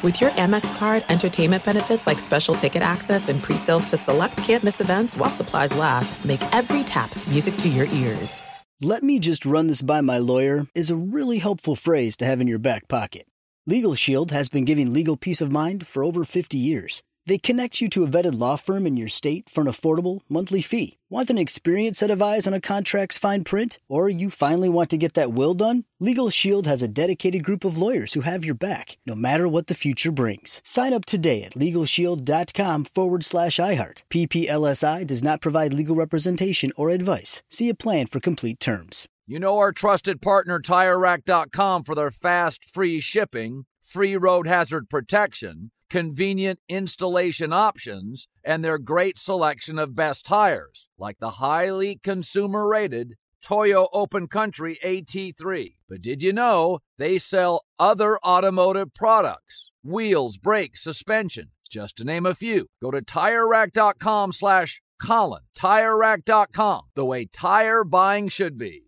With your Amex card, entertainment benefits like special ticket access and pre-sales to select campus events while supplies last, make every tap music to your ears. Let me just run this by my lawyer is a really helpful phrase to have in your back pocket. Legal Shield has been giving legal peace of mind for over 50 years. They connect you to a vetted law firm in your state for an affordable monthly fee. Want an experienced set of eyes on a contract's fine print? Or you finally want to get that will done? Legal Shield has a dedicated group of lawyers who have your back, no matter what the future brings. Sign up today at LegalShield.com forward slash iHeart. PPLSI does not provide legal representation or advice. See a plan for complete terms. You know our trusted partner TireRack.com for their fast, free shipping, free road hazard protection convenient installation options, and their great selection of best tires, like the highly consumer rated Toyo Open Country AT3. But did you know they sell other automotive products? Wheels, brakes, suspension, just to name a few. Go to TireRack.com slash Colin. TireRack.com, the way tire buying should be.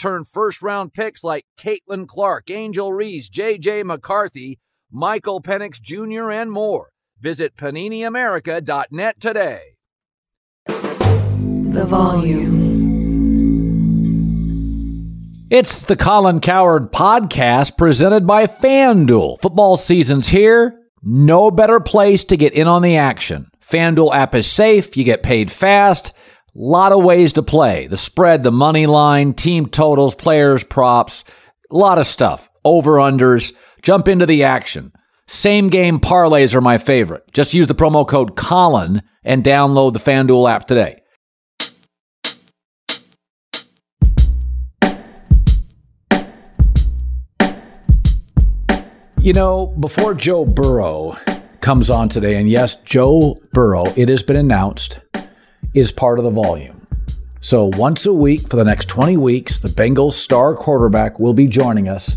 turn first round picks like Caitlin Clark, Angel Reese, J.J. McCarthy, Michael Penix Jr., and more. Visit PaniniAmerica.net today. The volume. It's the Colin Cowherd podcast presented by FanDuel. Football season's here. No better place to get in on the action. FanDuel app is safe, you get paid fast lot of ways to play the spread, the money line, team totals, players, props, a lot of stuff. Over unders. Jump into the action. Same game parlays are my favorite. Just use the promo code Colin and download the FanDuel app today. You know, before Joe Burrow comes on today, and yes, Joe Burrow, it has been announced is part of the volume. So once a week for the next 20 weeks, the Bengals star quarterback will be joining us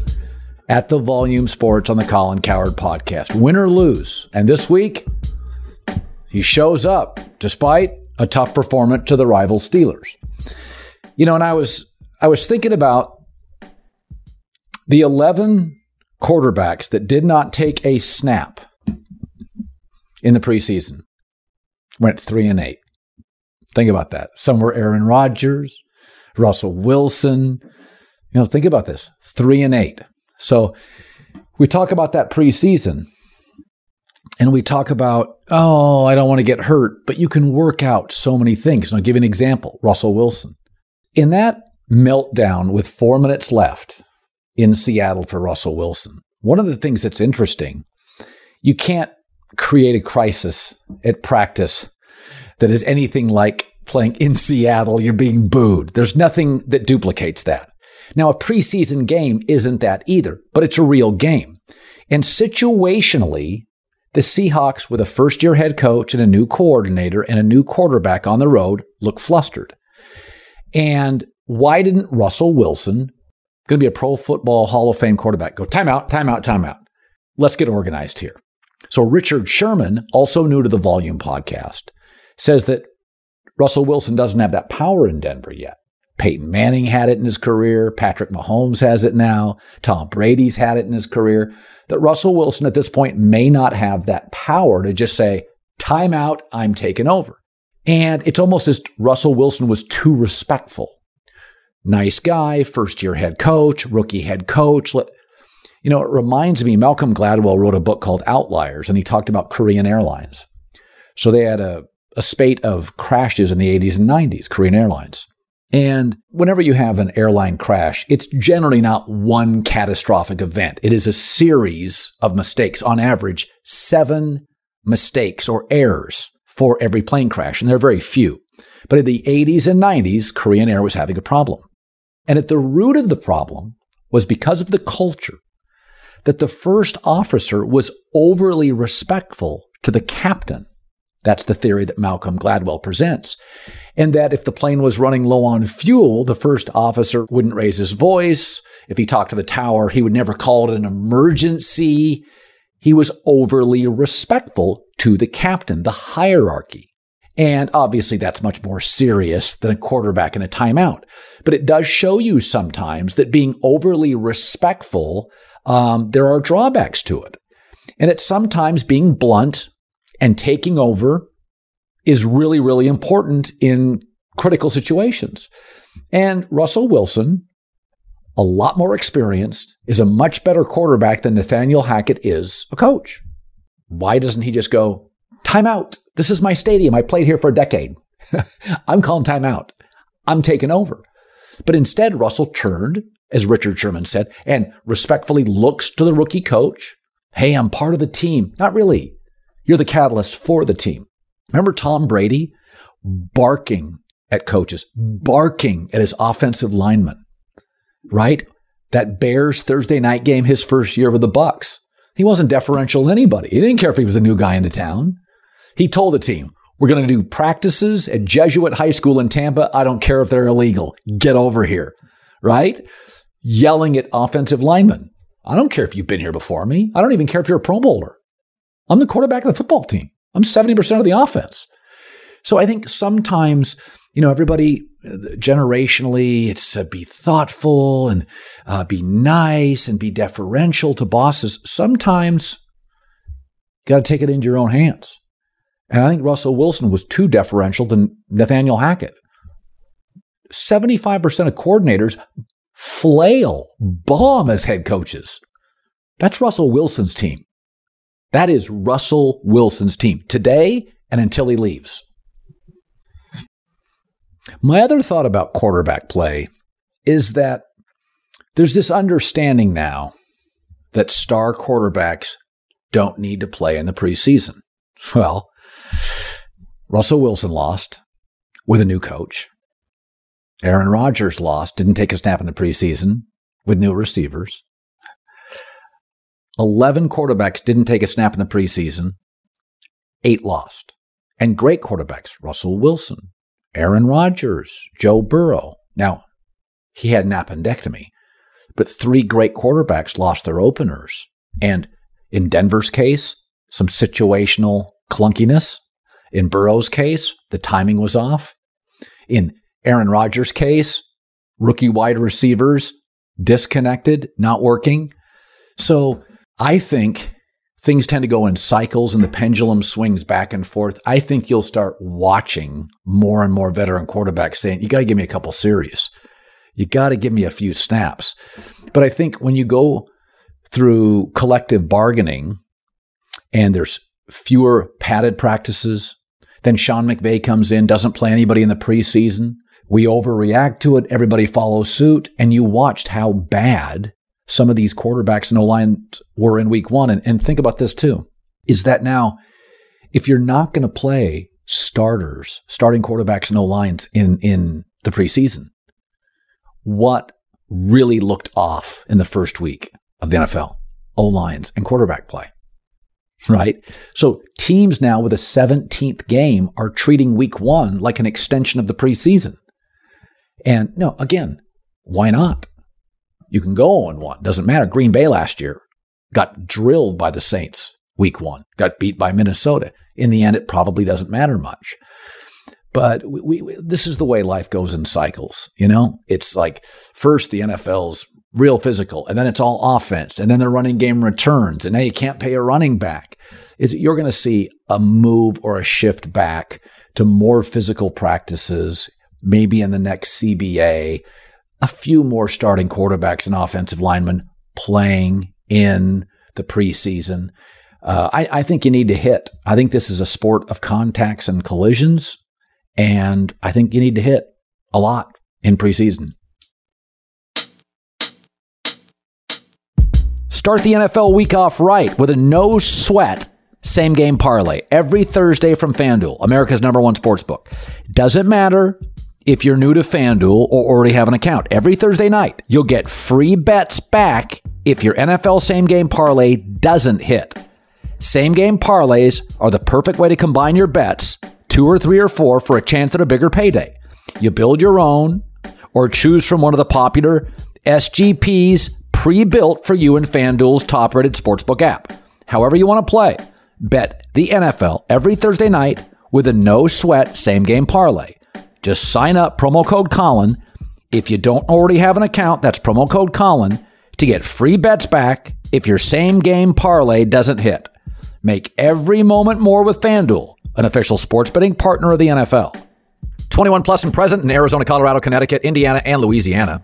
at the Volume Sports on the Colin Cowherd podcast, win or lose. And this week, he shows up despite a tough performance to the rival Steelers. You know, and I was I was thinking about the 11 quarterbacks that did not take a snap in the preseason. Went 3 and 8. Think about that. Some were Aaron Rodgers, Russell Wilson. You know, think about this three and eight. So we talk about that preseason and we talk about, oh, I don't want to get hurt, but you can work out so many things. And I'll give you an example Russell Wilson. In that meltdown with four minutes left in Seattle for Russell Wilson, one of the things that's interesting, you can't create a crisis at practice that is anything like playing in Seattle, you're being booed. There's nothing that duplicates that. Now, a preseason game isn't that either, but it's a real game. And situationally, the Seahawks, with a first year head coach and a new coordinator and a new quarterback on the road, look flustered. And why didn't Russell Wilson, going to be a pro football Hall of Fame quarterback, go timeout, timeout, timeout? Let's get organized here. So, Richard Sherman, also new to the Volume podcast, says that Russell Wilson doesn't have that power in Denver yet. Peyton Manning had it in his career. Patrick Mahomes has it now. Tom Brady's had it in his career. That Russell Wilson at this point may not have that power to just say, time out, I'm taking over. And it's almost as Russell Wilson was too respectful. Nice guy, first year head coach, rookie head coach. You know, it reminds me, Malcolm Gladwell wrote a book called Outliers, and he talked about Korean Airlines. So they had a a spate of crashes in the 80s and 90s, Korean Airlines. And whenever you have an airline crash, it's generally not one catastrophic event. It is a series of mistakes. On average, seven mistakes or errors for every plane crash, and there are very few. But in the 80s and 90s, Korean Air was having a problem. And at the root of the problem was because of the culture that the first officer was overly respectful to the captain. That's the theory that Malcolm Gladwell presents. And that if the plane was running low on fuel, the first officer wouldn't raise his voice. If he talked to the tower, he would never call it an emergency. He was overly respectful to the captain, the hierarchy. And obviously, that's much more serious than a quarterback in a timeout. But it does show you sometimes that being overly respectful, um, there are drawbacks to it. And it's sometimes being blunt and taking over is really, really important in critical situations. And Russell Wilson, a lot more experienced, is a much better quarterback than Nathaniel Hackett is a coach. Why doesn't he just go, timeout? This is my stadium. I played here for a decade. I'm calling timeout. I'm taking over. But instead, Russell turned, as Richard Sherman said, and respectfully looks to the rookie coach. Hey, I'm part of the team. Not really. You're the catalyst for the team. Remember Tom Brady barking at coaches, barking at his offensive linemen, right? That Bears Thursday night game, his first year with the Bucs. He wasn't deferential to anybody. He didn't care if he was a new guy in the town. He told the team, we're going to do practices at Jesuit High School in Tampa. I don't care if they're illegal. Get over here. Right? Yelling at offensive linemen. I don't care if you've been here before me. I don't even care if you're a Pro Bowler. I'm the quarterback of the football team. I'm 70% of the offense. So I think sometimes, you know, everybody generationally, it's uh, be thoughtful and uh, be nice and be deferential to bosses. Sometimes you got to take it into your own hands. And I think Russell Wilson was too deferential to Nathaniel Hackett. 75% of coordinators flail, bomb as head coaches. That's Russell Wilson's team. That is Russell Wilson's team today and until he leaves. My other thought about quarterback play is that there's this understanding now that star quarterbacks don't need to play in the preseason. Well, Russell Wilson lost with a new coach. Aaron Rodgers lost, didn't take a snap in the preseason with new receivers. 11 quarterbacks didn't take a snap in the preseason, eight lost. And great quarterbacks Russell Wilson, Aaron Rodgers, Joe Burrow. Now, he had an appendectomy, but three great quarterbacks lost their openers. And in Denver's case, some situational clunkiness. In Burrow's case, the timing was off. In Aaron Rodgers' case, rookie wide receivers disconnected, not working. So I think things tend to go in cycles and the pendulum swings back and forth. I think you'll start watching more and more veteran quarterbacks saying, you got to give me a couple series. You got to give me a few snaps. But I think when you go through collective bargaining and there's fewer padded practices, then Sean McVay comes in, doesn't play anybody in the preseason. We overreact to it. Everybody follows suit. And you watched how bad some of these quarterbacks and O lines were in week one. And, and think about this too is that now, if you're not going to play starters, starting quarterbacks and O lines in, in the preseason, what really looked off in the first week of the NFL? O lines and quarterback play. Right? So teams now with a 17th game are treating week one like an extension of the preseason. And no, again, why not? You can go on one. Doesn't matter. Green Bay last year got drilled by the Saints week one, got beat by Minnesota. In the end, it probably doesn't matter much. But we, we, this is the way life goes in cycles. You know, it's like first the NFL's real physical, and then it's all offense, and then the running game returns, and now you can't pay a running back. Is you're going to see a move or a shift back to more physical practices, maybe in the next CBA a few more starting quarterbacks and offensive linemen playing in the preseason. Uh, I, I think you need to hit. I think this is a sport of contacts and collisions, and I think you need to hit a lot in preseason. Start the NFL week off right with a no sweat same game parlay every Thursday from FanDuel, America's number one sports book. Doesn't matter if you're new to FanDuel or already have an account. Every Thursday night, you'll get free bets back if your NFL same game parlay doesn't hit. Same game parlays are the perfect way to combine your bets, two or three or four, for a chance at a bigger payday. You build your own or choose from one of the popular SGPs pre built for you in FanDuel's top rated sportsbook app. However, you want to play, bet the NFL every Thursday night with a no sweat same game parlay. Just sign up, promo code Colin. If you don't already have an account, that's promo code Colin to get free bets back if your same game parlay doesn't hit. Make every moment more with FanDuel, an official sports betting partner of the NFL. 21 plus and present in Arizona, Colorado, Connecticut, Indiana, and Louisiana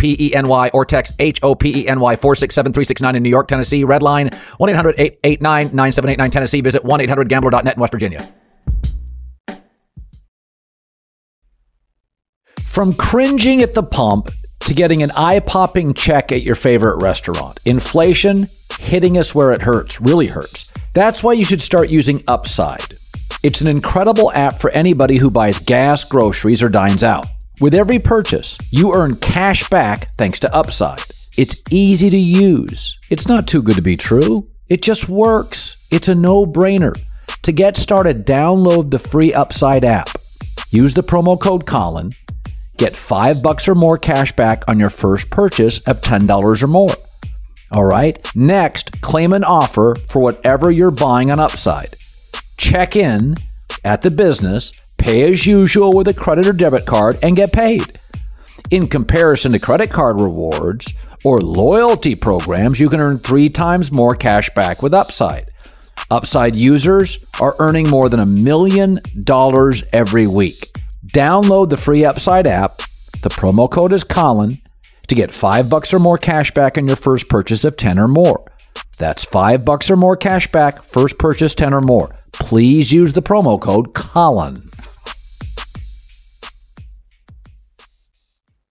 P E N Y or text H O P E N Y 467 in New York, Tennessee. Red line 1 800 889 9789 Tennessee. Visit 1 800 gambler.net in West Virginia. From cringing at the pump to getting an eye popping check at your favorite restaurant, inflation hitting us where it hurts, really hurts. That's why you should start using Upside. It's an incredible app for anybody who buys gas, groceries, or dines out. With every purchase, you earn cash back thanks to Upside. It's easy to use. It's not too good to be true. It just works. It's a no brainer. To get started, download the free Upside app. Use the promo code Colin. Get five bucks or more cash back on your first purchase of $10 or more. All right. Next, claim an offer for whatever you're buying on Upside. Check in at the business pay as usual with a credit or debit card, and get paid. In comparison to credit card rewards or loyalty programs, you can earn three times more cash back with Upside. Upside users are earning more than a million dollars every week. Download the free Upside app. The promo code is Colin to get five bucks or more cash back on your first purchase of 10 or more. That's five bucks or more cash back, first purchase 10 or more. Please use the promo code Colin.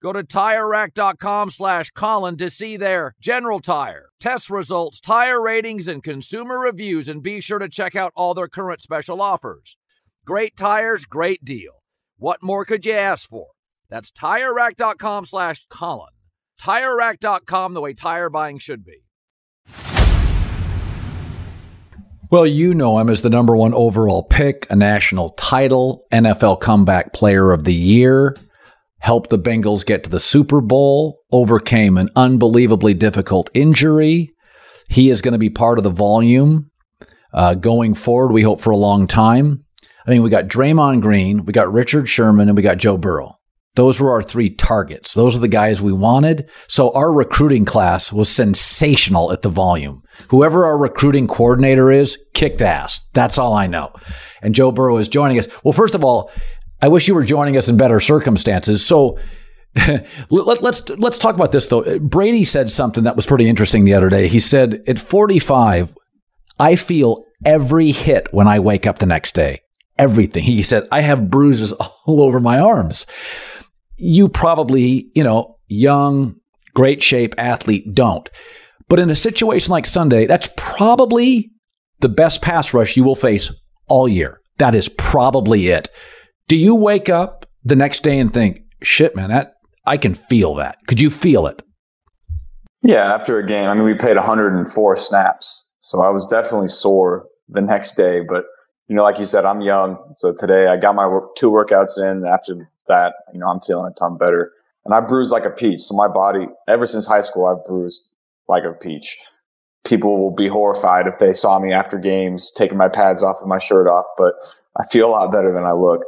Go to TireRack.com slash Colin to see their general tire, test results, tire ratings, and consumer reviews, and be sure to check out all their current special offers. Great tires, great deal. What more could you ask for? That's TireRack.com slash Colin. TireRack.com, the way tire buying should be. Well, you know him as the number one overall pick, a national title, NFL comeback player of the year helped the Bengals get to the Super Bowl, overcame an unbelievably difficult injury. He is going to be part of the volume uh, going forward, we hope, for a long time. I mean, we got Draymond Green, we got Richard Sherman, and we got Joe Burrow. Those were our three targets. Those are the guys we wanted. So our recruiting class was sensational at the volume. Whoever our recruiting coordinator is, kicked ass. That's all I know. And Joe Burrow is joining us. Well, first of all, I wish you were joining us in better circumstances. So, Let, let's let's talk about this though. Brady said something that was pretty interesting the other day. He said, "At 45, I feel every hit when I wake up the next day. Everything." He said, "I have bruises all over my arms." You probably, you know, young, great shape athlete don't. But in a situation like Sunday, that's probably the best pass rush you will face all year. That is probably it. Do you wake up the next day and think, shit, man, that I can feel that. Could you feel it? Yeah, after a game, I mean, we played 104 snaps, so I was definitely sore the next day. But you know, like you said, I'm young, so today I got my two workouts in. After that, you know, I'm feeling a ton better, and I bruised like a peach. So my body, ever since high school, I've bruised like a peach. People will be horrified if they saw me after games taking my pads off and my shirt off, but I feel a lot better than I look.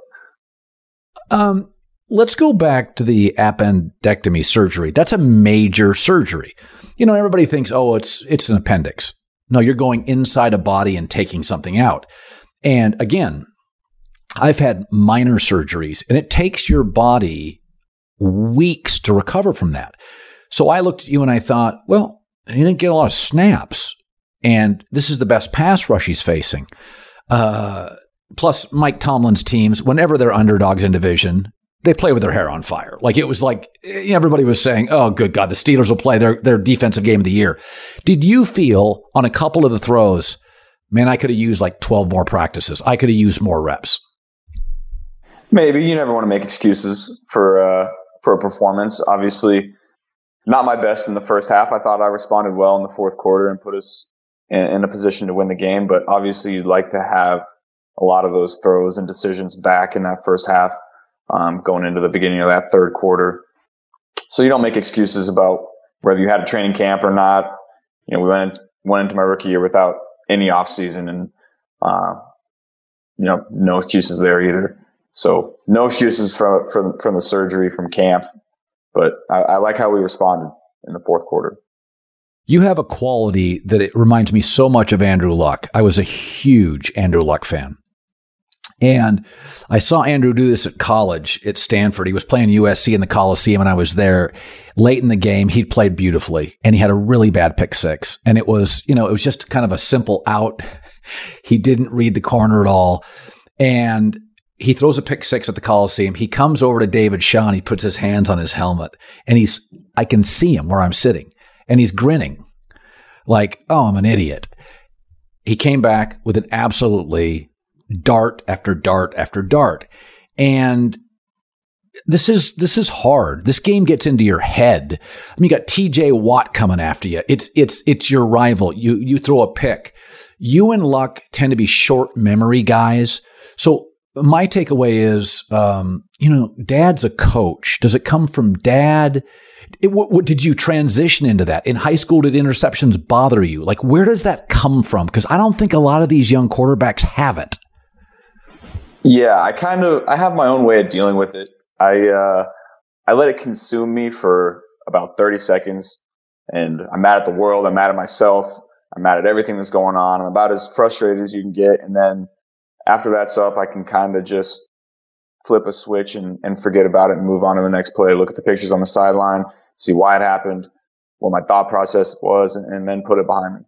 Um, Let's go back to the appendectomy surgery. That's a major surgery. You know, everybody thinks, oh, it's it's an appendix. No, you're going inside a body and taking something out. And again, I've had minor surgeries, and it takes your body weeks to recover from that. So I looked at you and I thought, well, he didn't get a lot of snaps, and this is the best pass rush he's facing. Uh, plus, Mike Tomlin's teams, whenever they're underdogs in division, they play with their hair on fire. Like it was like everybody was saying, "Oh, good God, the Steelers will play their their defensive game of the year." Did you feel on a couple of the throws, man, I could have used like twelve more practices. I could have used more reps. Maybe you never want to make excuses for uh, for a performance. Obviously, not my best in the first half. I thought I responded well in the fourth quarter and put us in, in a position to win the game. But obviously, you'd like to have a lot of those throws and decisions back in that first half um, going into the beginning of that third quarter. So you don't make excuses about whether you had a training camp or not. You know, we went went into my rookie year without any off season, and uh, you know, no excuses there either. So no excuses from from from the surgery from camp, but I, I like how we responded in the fourth quarter. You have a quality that it reminds me so much of Andrew Luck. I was a huge Andrew Luck fan. And I saw Andrew do this at college at Stanford. He was playing USC in the Coliseum, and I was there late in the game. He played beautifully, and he had a really bad pick six. And it was, you know, it was just kind of a simple out. He didn't read the corner at all. And he throws a pick six at the Coliseum. He comes over to David Shaw and he puts his hands on his helmet. And he's, I can see him where I'm sitting, and he's grinning like, oh, I'm an idiot. He came back with an absolutely dart after dart after dart. And this is this is hard. This game gets into your head. I mean, you got T.J. Watt coming after you. It's it's it's your rival. You you throw a pick. You and Luck tend to be short memory guys. So my takeaway is, um, you know, Dad's a coach. Does it come from Dad? It, what, what, did you transition into that in high school? Did interceptions bother you? Like, where does that come from? Because I don't think a lot of these young quarterbacks have it. Yeah, I kind of I have my own way of dealing with it. I uh, I let it consume me for about 30 seconds, and I'm mad at the world. I'm mad at myself. I'm mad at everything that's going on. I'm about as frustrated as you can get, and then after that's up, I can kind of just flip a switch and, and forget about it and move on to the next play. Look at the pictures on the sideline, see why it happened, what my thought process was, and, and then put it behind me.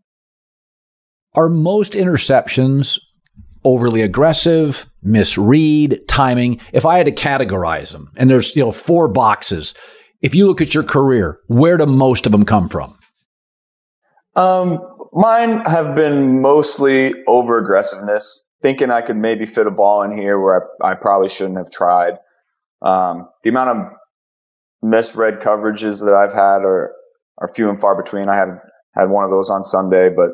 Are most interceptions overly aggressive, misread, timing. If I had to categorize them, and there's you know four boxes, if you look at your career, where do most of them come from? Um, mine have been mostly over aggressiveness, thinking I could maybe fit a ball in here where I, I probably shouldn't have tried. Um, the amount of misread coverages that I've had are are few and far between. I had had one of those on Sunday, but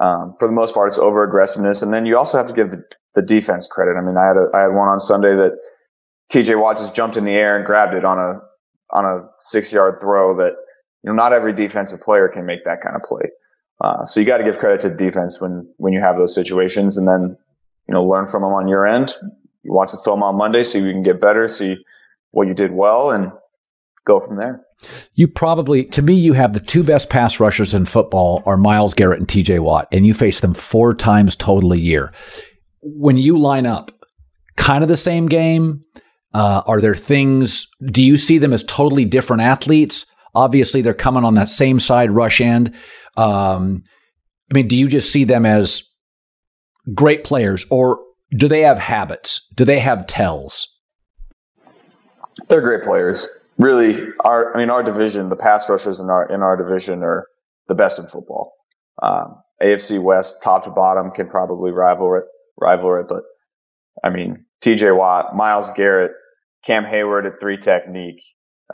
um, for the most part, it's over aggressiveness. And then you also have to give the, the defense credit. I mean, I had a, I had one on Sunday that TJ Watt just jumped in the air and grabbed it on a on a six yard throw that you know not every defensive player can make that kind of play. Uh, so you got to give credit to the defense when when you have those situations, and then you know learn from them on your end. You watch the film on Monday, see if you can get better, see what you did well, and go from there. You probably, to me, you have the two best pass rushers in football are Myles Garrett and TJ Watt, and you face them four times total a year. When you line up, kind of the same game. Uh, are there things, do you see them as totally different athletes? Obviously, they're coming on that same side rush end. Um, I mean, do you just see them as great players or do they have habits? Do they have tells? They're great players. Really, our I mean, our division, the pass rushers in our in our division are the best in football. Um, AFC West, top to bottom, can probably rival it, rival it. But I mean, T.J. Watt, Myles Garrett, Cam Heyward at three technique.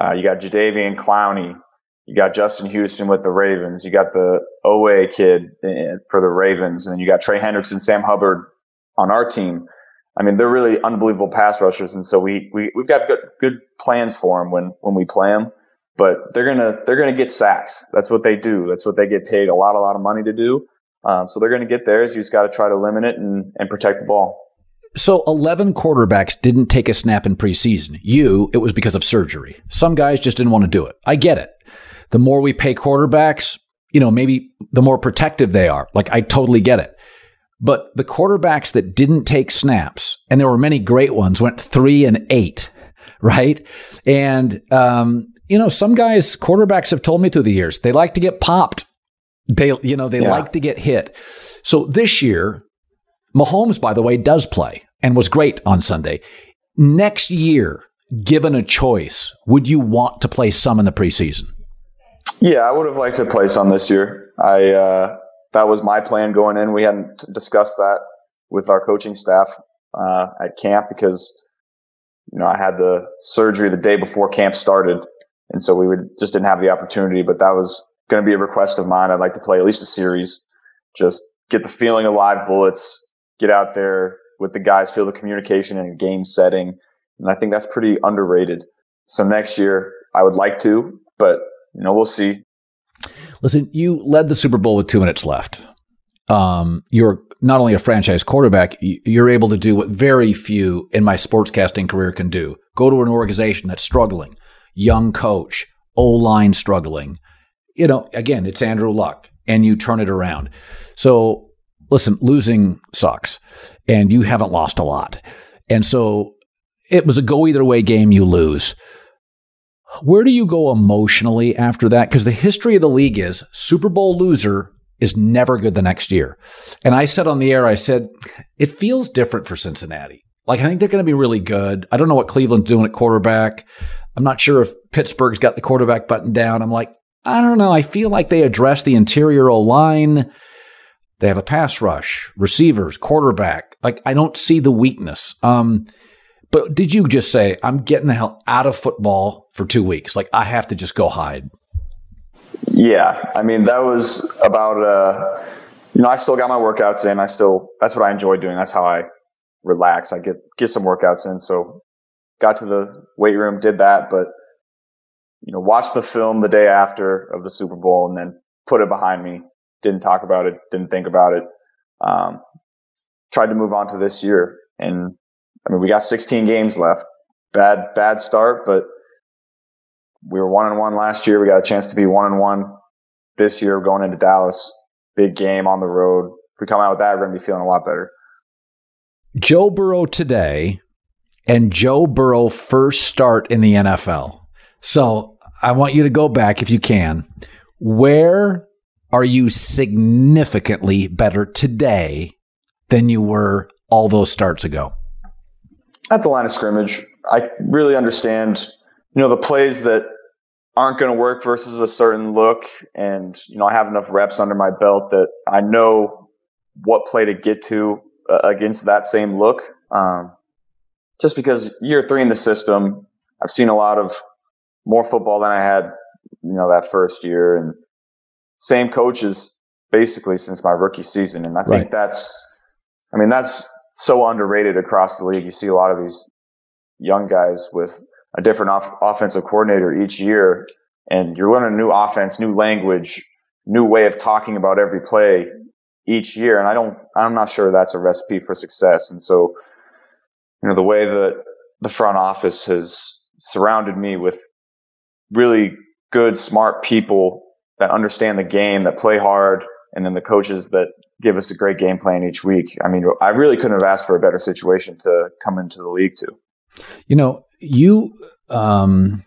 Uh, you got Jadeveon Clowney. You got Justin Houston with the Ravens. You got the Oweh kid eh, for the Ravens, and you got Trey Hendrickson, Sam Hubbard on our team. I mean, they're really unbelievable pass rushers, and so we we we've got good good plans for them when when we play them. But they're gonna they're gonna get sacks. That's what they do. That's what they get paid a lot a lot of money to do. Um, so they're gonna get theirs. You just got to try to limit it and and protect the ball. So 11 quarterbacks didn't take a snap in preseason. You, it was because of surgery. Some guys just didn't want to do it. I get it. The more we pay quarterbacks, you know, maybe the more protective they are. Like I totally get it. But the quarterbacks that didn't take snaps, and there were many great ones, went three and eight, right? And, um, you know, some guys, quarterbacks have told me through the years, they like to get popped. They, you know, they yeah. like to get hit. So this year, Mahomes, by the way, does play and was great on Sunday. Next year, given a choice, would you want to play some in the preseason? Yeah, I would have liked to play some this year. I, uh, that was my plan going in. We hadn't discussed that with our coaching staff uh, at camp because you know I had the surgery the day before camp started, and so we would just didn't have the opportunity. But that was going to be a request of mine. I'd like to play at least a series, just get the feeling of live bullets, get out there with the guys, feel the communication in a game setting, and I think that's pretty underrated. So next year I would like to, but you know we'll see. Listen, you led the Super Bowl with two minutes left. Um, you're not only a franchise quarterback, you're able to do what very few in my sportscasting career can do. Go to an organization that's struggling, young coach, O line struggling. You know, again, it's Andrew Luck, and you turn it around. So, listen, losing sucks, and you haven't lost a lot. And so it was a go either way game, you lose. Where do you go emotionally after that? Because the history of the league is Super Bowl loser is never good the next year. And I said on the air, I said, it feels different for Cincinnati. Like, I think they're going to be really good. I don't know what Cleveland's doing at quarterback. I'm not sure if Pittsburgh's got the quarterback button down. I'm like, I don't know. I feel like they address the interior O line. They have a pass rush, receivers, quarterback. Like, I don't see the weakness. Um, but did you just say, I'm getting the hell out of football for two weeks? Like, I have to just go hide. Yeah. I mean, that was about, uh, you know, I still got my workouts in. I still, that's what I enjoy doing. That's how I relax. I get, get some workouts in. So got to the weight room, did that, but, you know, watched the film the day after of the Super Bowl and then put it behind me. Didn't talk about it. Didn't think about it. Um, tried to move on to this year and I mean, we got 16 games left. Bad, bad start, but we were one and one last year. We got a chance to be one and one this year going into Dallas. Big game on the road. If we come out with that, we're going to be feeling a lot better. Joe Burrow today and Joe Burrow first start in the NFL. So I want you to go back if you can. Where are you significantly better today than you were all those starts ago? At the line of scrimmage. I really understand, you know, the plays that aren't going to work versus a certain look. And, you know, I have enough reps under my belt that I know what play to get to uh, against that same look. Um, just because year three in the system, I've seen a lot of more football than I had, you know, that first year and same coaches basically since my rookie season. And I think right. that's, I mean, that's so underrated across the league. You see a lot of these young guys with a different off- offensive coordinator each year, and you're learning a new offense, new language, new way of talking about every play each year. And I don't, I'm not sure that's a recipe for success. And so, you know, the way that the front office has surrounded me with really good, smart people that understand the game, that play hard, and then the coaches that give us a great game plan each week. I mean, I really couldn't have asked for a better situation to come into the league to. You know, you, um,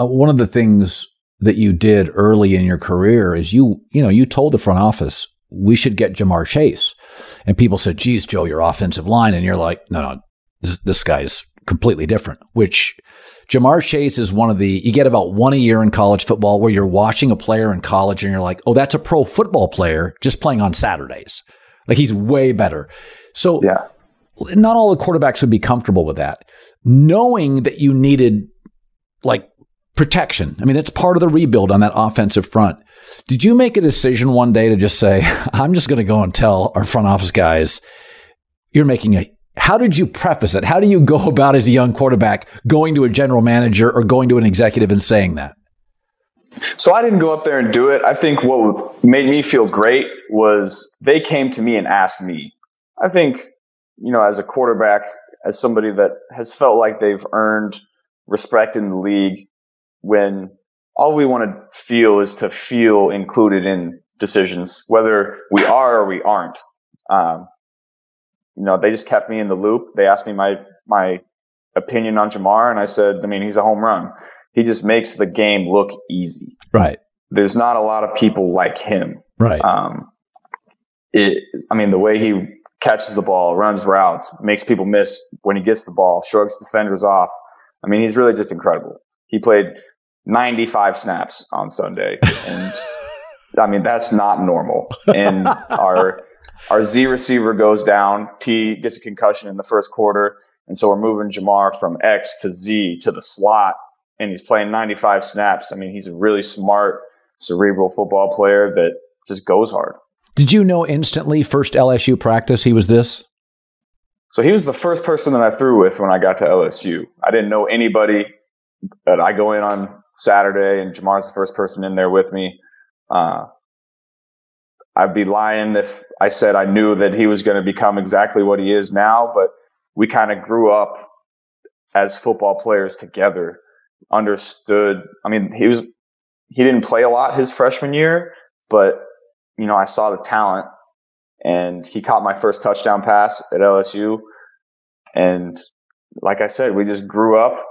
uh, one of the things that you did early in your career is you, you know, you told the front office we should get Jamar Chase, and people said, "Geez, Joe, your offensive line," and you're like, "No, no, this, this guy's completely different." Which Jamar Chase is one of the you get about one a year in college football where you're watching a player in college and you're like, "Oh, that's a pro football player just playing on Saturdays." Like he's way better. So yeah. not all the quarterbacks would be comfortable with that. Knowing that you needed like protection. I mean, it's part of the rebuild on that offensive front. Did you make a decision one day to just say, I'm just going to go and tell our front office guys, you're making a how did you preface it? How do you go about as a young quarterback going to a general manager or going to an executive and saying that? So I didn't go up there and do it. I think what made me feel great was they came to me and asked me. I think, you know, as a quarterback, as somebody that has felt like they've earned respect in the league, when all we want to feel is to feel included in decisions, whether we are or we aren't. Um, you know, they just kept me in the loop. They asked me my my opinion on Jamar. and I said, I mean, he's a home run. He just makes the game look easy. Right. There's not a lot of people like him. Right. Um, it. I mean, the way he catches the ball, runs routes, makes people miss when he gets the ball, shrugs defenders off. I mean, he's really just incredible. He played 95 snaps on Sunday. And I mean, that's not normal. And our, our Z receiver goes down. Tee gets a concussion in the first quarter. And so we're moving Jamar from X to Z to the slot. And he's playing 95 snaps. I mean, he's a really smart, cerebral football player that just goes hard. Did you know instantly, first LSU practice, he was this? So he was the first person that I threw with when I got to LSU. I didn't know anybody. But I go in on Saturday, and Jamar's the first person in there with me. Uh, I'd be lying if I said I knew that he was going to become exactly what he is now, but we kind of grew up as football players together, understood. I mean, he was, he didn't play a lot his freshman year, but, you know, I saw the talent and he caught my first touchdown pass at LSU. And like I said, we just grew up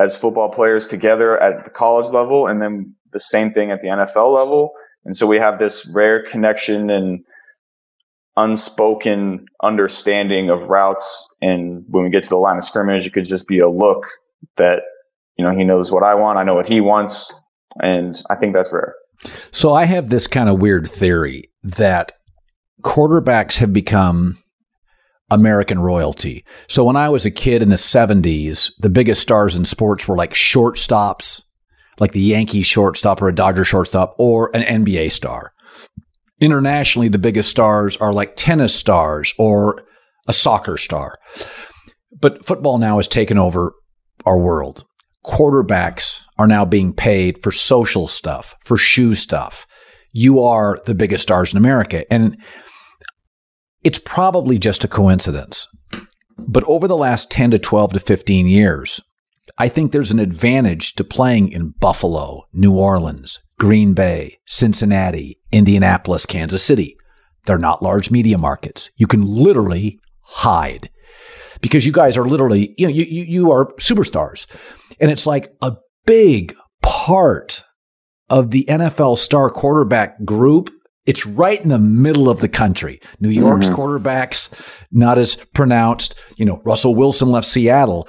as football players together at the college level and then the same thing at the NFL level. And so we have this rare connection and unspoken understanding of routes. And when we get to the line of scrimmage, it could just be a look that, you know, he knows what I want. I know what he wants. And I think that's rare. So I have this kind of weird theory that quarterbacks have become American royalty. So when I was a kid in the 70s, the biggest stars in sports were like shortstops, like the Yankee shortstop or a Dodger shortstop or an NBA star. Internationally, the biggest stars are like tennis stars or a soccer star. But football now has taken over our world. Quarterbacks are now being paid for social stuff, for shoe stuff. You are the biggest stars in America. And it's probably just a coincidence. But over the last 10 to 12 to 15 years, I think there's an advantage to playing in Buffalo, New Orleans, Green Bay, Cincinnati, Indianapolis, Kansas City. They're not large media markets. You can literally hide because you guys are literally, you know, you, you, you are superstars. And it's like a big part of the NFL star quarterback group it's right in the middle of the country. New York's mm-hmm. quarterbacks, not as pronounced. You know, Russell Wilson left Seattle.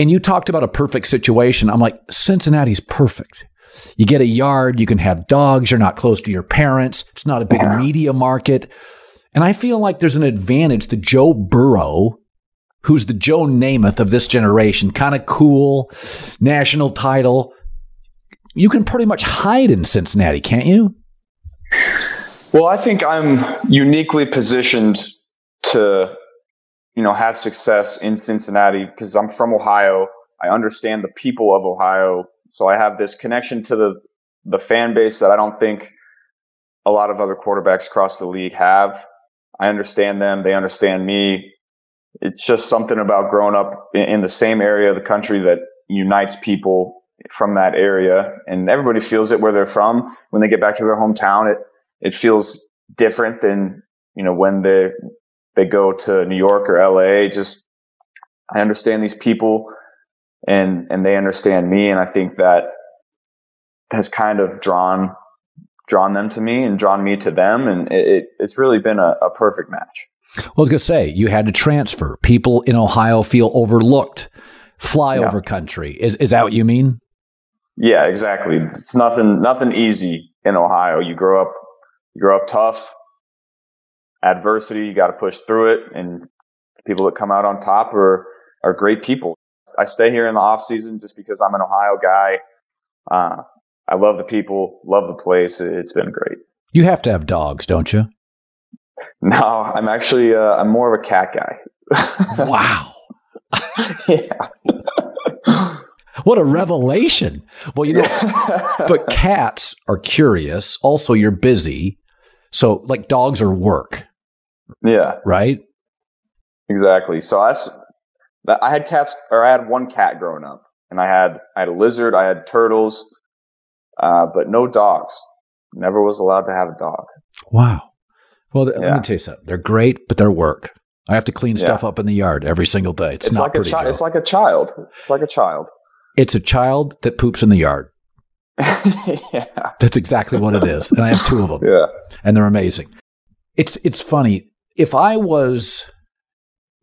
And you talked about a perfect situation. I'm like, Cincinnati's perfect. You get a yard, you can have dogs, you're not close to your parents, it's not a big media market. And I feel like there's an advantage to Joe Burrow, who's the Joe Namath of this generation, kind of cool, national title. You can pretty much hide in Cincinnati, can't you? Well, I think I'm uniquely positioned to, you know, have success in Cincinnati because I'm from Ohio. I understand the people of Ohio, so I have this connection to the the fan base that I don't think a lot of other quarterbacks across the league have. I understand them; they understand me. It's just something about growing up in, the same area of the country that unites people from that area and everybody feels it where they're from. When they get back to their hometown, it, it feels different than, you know, when they, they go to New York or LA. Just, I understand these people and, and they understand me. And I think that has kind of drawn, drawn them to me and drawn me to them. And it, it, it's really been a, a perfect match. Well, I was going to say, you had to transfer. People in Ohio feel overlooked. Flyover yeah. country. Is, is that what you mean? Yeah, exactly. It's nothing, nothing easy in Ohio. You grow up, you grow up tough, adversity, you got to push through it. And people that come out on top are, are great people. I stay here in the off season just because I'm an Ohio guy. Uh, I love the people, love the place. It's been great. You have to have dogs, don't you? No, I'm actually uh, I'm more of a cat guy. wow. yeah. what a revelation. Well, you know, but cats are curious. Also, you're busy. So, like, dogs are work. Yeah. Right? Exactly. So, I, I had cats, or I had one cat growing up, and I had I had a lizard, I had turtles, uh, but no dogs. Never was allowed to have a dog. Wow. Well, yeah. let me tell you something. They're great, but they're work. I have to clean yeah. stuff up in the yard every single day. It's, it's not like pretty. A chi- it's like a child. It's like a child. It's a child that poops in the yard. yeah. That's exactly what it is. And I have two of them. Yeah. And they're amazing. It's it's funny. If I was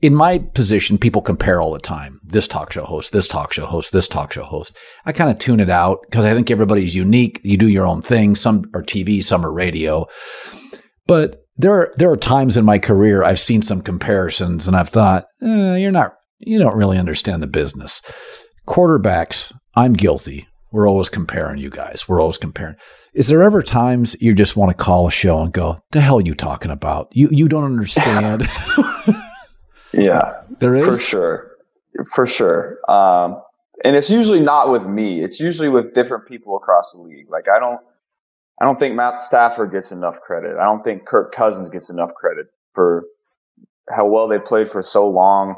in my position, people compare all the time. This talk show host, this talk show host, this talk show host. I kind of tune it out because I think everybody's unique. You do your own thing. Some are TV, some are radio. But there are there are times in my career I've seen some comparisons and I've thought, eh, you're not you don't really understand the business. Quarterbacks, I'm guilty. We're always comparing you guys. We're always comparing. Is there ever times you just want to call a show and go, "The hell are you talking about? You you don't understand." yeah, there is for sure, for sure. Um, and it's usually not with me. It's usually with different people across the league. Like I don't I don't think Matt Stafford gets enough credit. I don't think Kirk Cousins gets enough credit for how well they played for so long.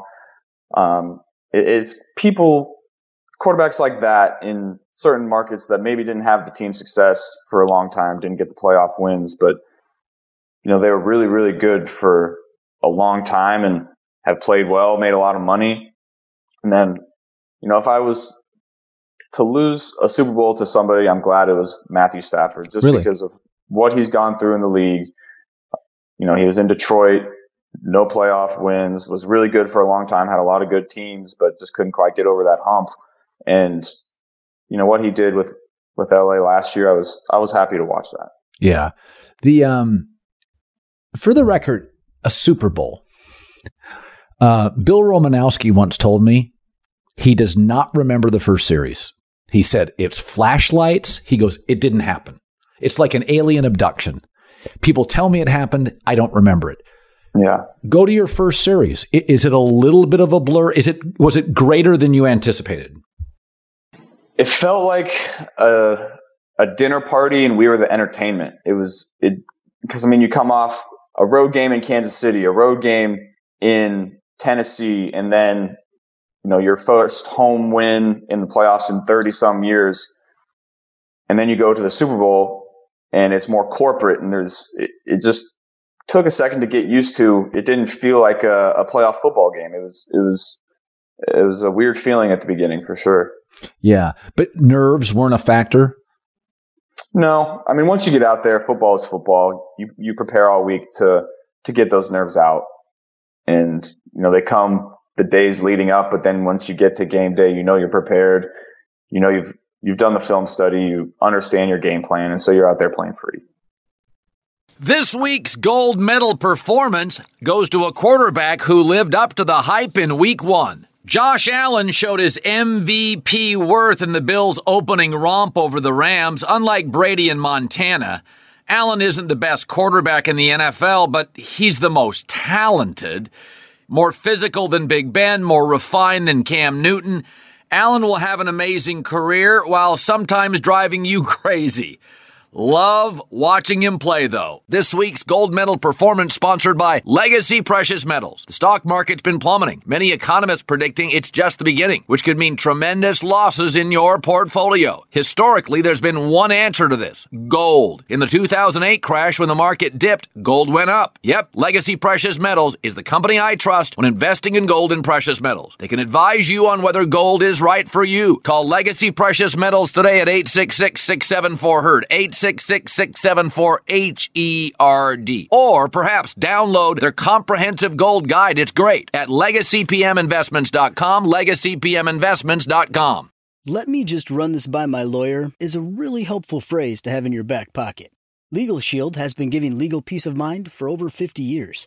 Um, it, it's people, quarterbacks like that in certain markets that maybe didn't have the team success for a long time, didn't get the playoff wins, but you know they were really, really good for a long time and have played well, made a lot of money, and then you know if I was to lose a Super Bowl to somebody, I'm glad it was Matthew Stafford, just really? because of what he's gone through in the league. You know, he was in Detroit, no playoff wins, was really good for a long time, had a lot of good teams, but just couldn't quite get over that hump. And you know what he did with with LA last year, I was I was happy to watch that. Yeah, the um, for the record, a Super Bowl. Uh, Bill Romanowski once told me he does not remember the first series. He said, it's flashlights. He goes, it didn't happen. It's like an alien abduction. People tell me it happened. I don't remember it. Yeah. Go to your first series. Is it a little bit of a blur? Is it was it greater than you anticipated? It felt like a a dinner party and we were the entertainment. It was it because I mean you come off a road game in Kansas City, a road game in Tennessee, and then you know, your first home win in the playoffs in 30 some years. And then you go to the Super Bowl and it's more corporate and there's, it, it just took a second to get used to. It didn't feel like a, a playoff football game. It was, it was, it was a weird feeling at the beginning for sure. Yeah. But nerves weren't a factor. No, I mean, once you get out there, football is football. You, you prepare all week to, to get those nerves out. And, you know, they come the days leading up, but then once you get to game day, you know you're prepared. You know you've you've done the film study, you understand your game plan, and so you're out there playing free. This week's gold medal performance goes to a quarterback who lived up to the hype in week one. Josh Allen showed his MVP worth in the Bills' opening romp over the Rams, unlike Brady in Montana. Allen isn't the best quarterback in the NFL, but he's the most talented. More physical than Big Ben, more refined than Cam Newton, Allen will have an amazing career while sometimes driving you crazy. Love watching him play, though. This week's gold medal performance sponsored by Legacy Precious Metals. The stock market's been plummeting. Many economists predicting it's just the beginning, which could mean tremendous losses in your portfolio. Historically, there's been one answer to this gold. In the 2008 crash, when the market dipped, gold went up. Yep, Legacy Precious Metals is the company I trust when investing in gold and precious metals. They can advise you on whether gold is right for you. Call Legacy Precious Metals today at 866 674 HERD. 866 674 HERD. Or perhaps download their comprehensive gold guide. It's great at legacypminvestments.com. Legacypminvestments.com. Let me just run this by my lawyer is a really helpful phrase to have in your back pocket. Legal Shield has been giving legal peace of mind for over 50 years.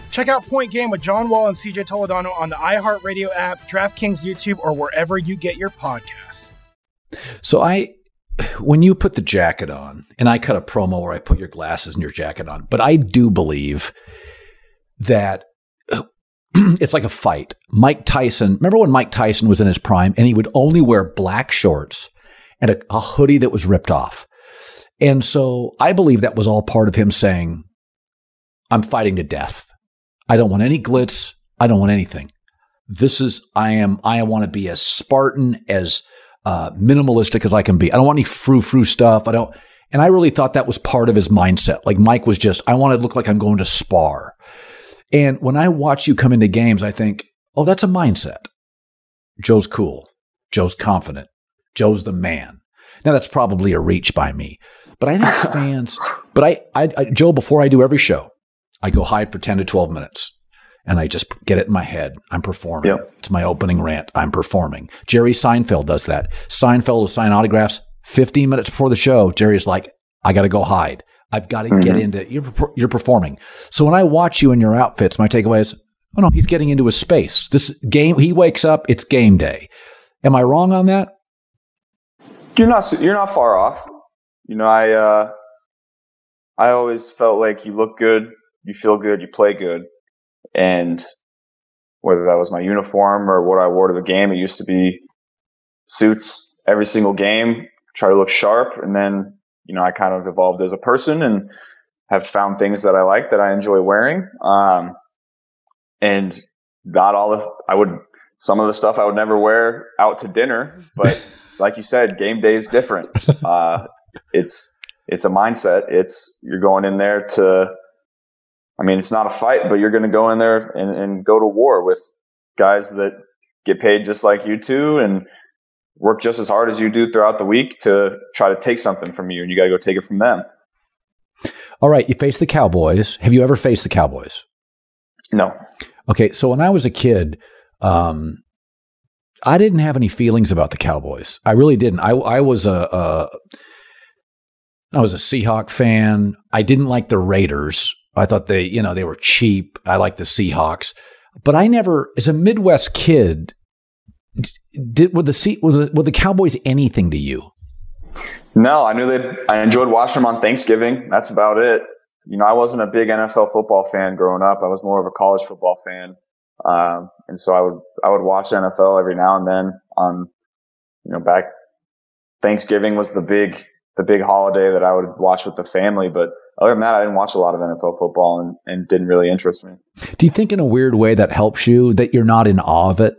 Check out Point Game with John Wall and CJ Toledano on the iHeartRadio app, DraftKings YouTube, or wherever you get your podcasts. So I, when you put the jacket on, and I cut a promo where I put your glasses and your jacket on, but I do believe that it's like a fight. Mike Tyson, remember when Mike Tyson was in his prime and he would only wear black shorts and a, a hoodie that was ripped off. And so I believe that was all part of him saying, I'm fighting to death. I don't want any glitz. I don't want anything. This is, I am, I want to be as Spartan, as uh, minimalistic as I can be. I don't want any frou frou stuff. I don't, and I really thought that was part of his mindset. Like Mike was just, I want to look like I'm going to spar. And when I watch you come into games, I think, oh, that's a mindset. Joe's cool. Joe's confident. Joe's the man. Now that's probably a reach by me, but I think fans. But I, I, I, Joe, before I do every show, I go hide for ten to twelve minutes, and I just get it in my head. I'm performing. Yep. It's my opening rant. I'm performing. Jerry Seinfeld does that. Seinfeld will sign autographs. Fifteen minutes before the show, Jerry's like, "I got to go hide. I've got to get into you're you're performing." So when I watch you in your outfits, my takeaway is, "Oh no, he's getting into his space. This game, he wakes up. It's game day." Am I wrong on that? You're not you're not far off. You know, I uh, I always felt like you look good, you feel good, you play good, and whether that was my uniform or what I wore to the game, it used to be suits every single game, try to look sharp, and then you know I kind of evolved as a person and have found things that I like that I enjoy wearing. Um, and not all of I would some of the stuff I would never wear out to dinner, but like you said, game day is different. Uh, it's it's a mindset. It's you're going in there to. I mean, it's not a fight, but you're going to go in there and, and go to war with guys that get paid just like you too, and work just as hard as you do throughout the week to try to take something from you, and you got to go take it from them. All right, you face the Cowboys. Have you ever faced the Cowboys? No. Okay, so when I was a kid, um, I didn't have any feelings about the Cowboys. I really didn't. I, I was a, a I was a Seahawk fan. I didn't like the Raiders. I thought they, you know, they were cheap. I liked the Seahawks, but I never, as a Midwest kid, did were the were the, were the Cowboys anything to you? No, I knew that I enjoyed watching them on Thanksgiving. That's about it. You know, I wasn't a big NFL football fan growing up. I was more of a college football fan. Um, and so I would, I would watch NFL every now and then on, you know, back Thanksgiving was the big, the big holiday that I would watch with the family. But other than that, I didn't watch a lot of NFL football and, and didn't really interest me. Do you think in a weird way that helps you that you're not in awe of it?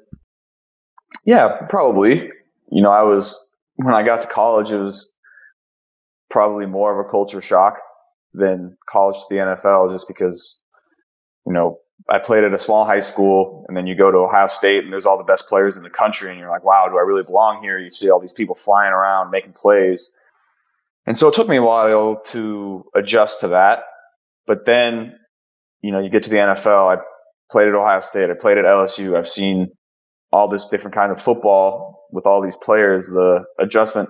Yeah, probably. You know, I was, when I got to college, it was probably more of a culture shock than college to the NFL just because, you know, I played at a small high school and then you go to Ohio State and there's all the best players in the country and you're like, wow, do I really belong here? You see all these people flying around making plays. And so it took me a while to adjust to that. But then, you know, you get to the NFL. I played at Ohio State. I played at LSU. I've seen all this different kind of football with all these players. The adjustment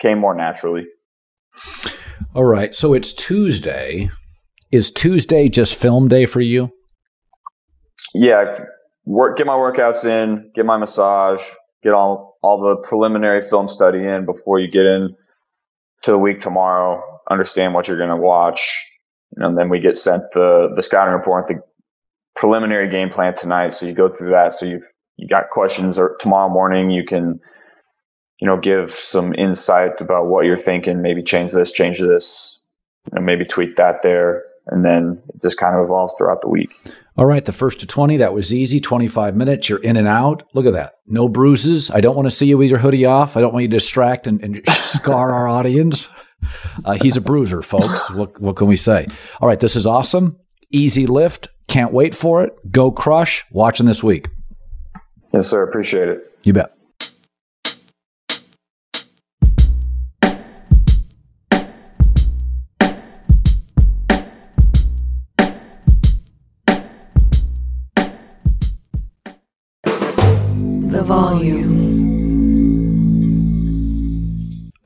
came more naturally. All right. So it's Tuesday. Is Tuesday just film day for you? Yeah. Work, get my workouts in, get my massage, get all, all the preliminary film study in before you get in to the week tomorrow, understand what you're going to watch. And then we get sent the, the scouting report, the preliminary game plan tonight. So you go through that. So you've, you got questions or tomorrow morning you can you know, give some insight about what you're thinking, maybe change this, change this, and maybe tweak that there. And then it just kind of evolves throughout the week. All right. The first to 20, that was easy. 25 minutes. You're in and out. Look at that. No bruises. I don't want to see you with your hoodie off. I don't want you to distract and, and scar our audience. Uh, he's a bruiser, folks. What, what can we say? All right. This is awesome. Easy lift. Can't wait for it. Go crush. Watching this week. Yes, sir. Appreciate it. You bet.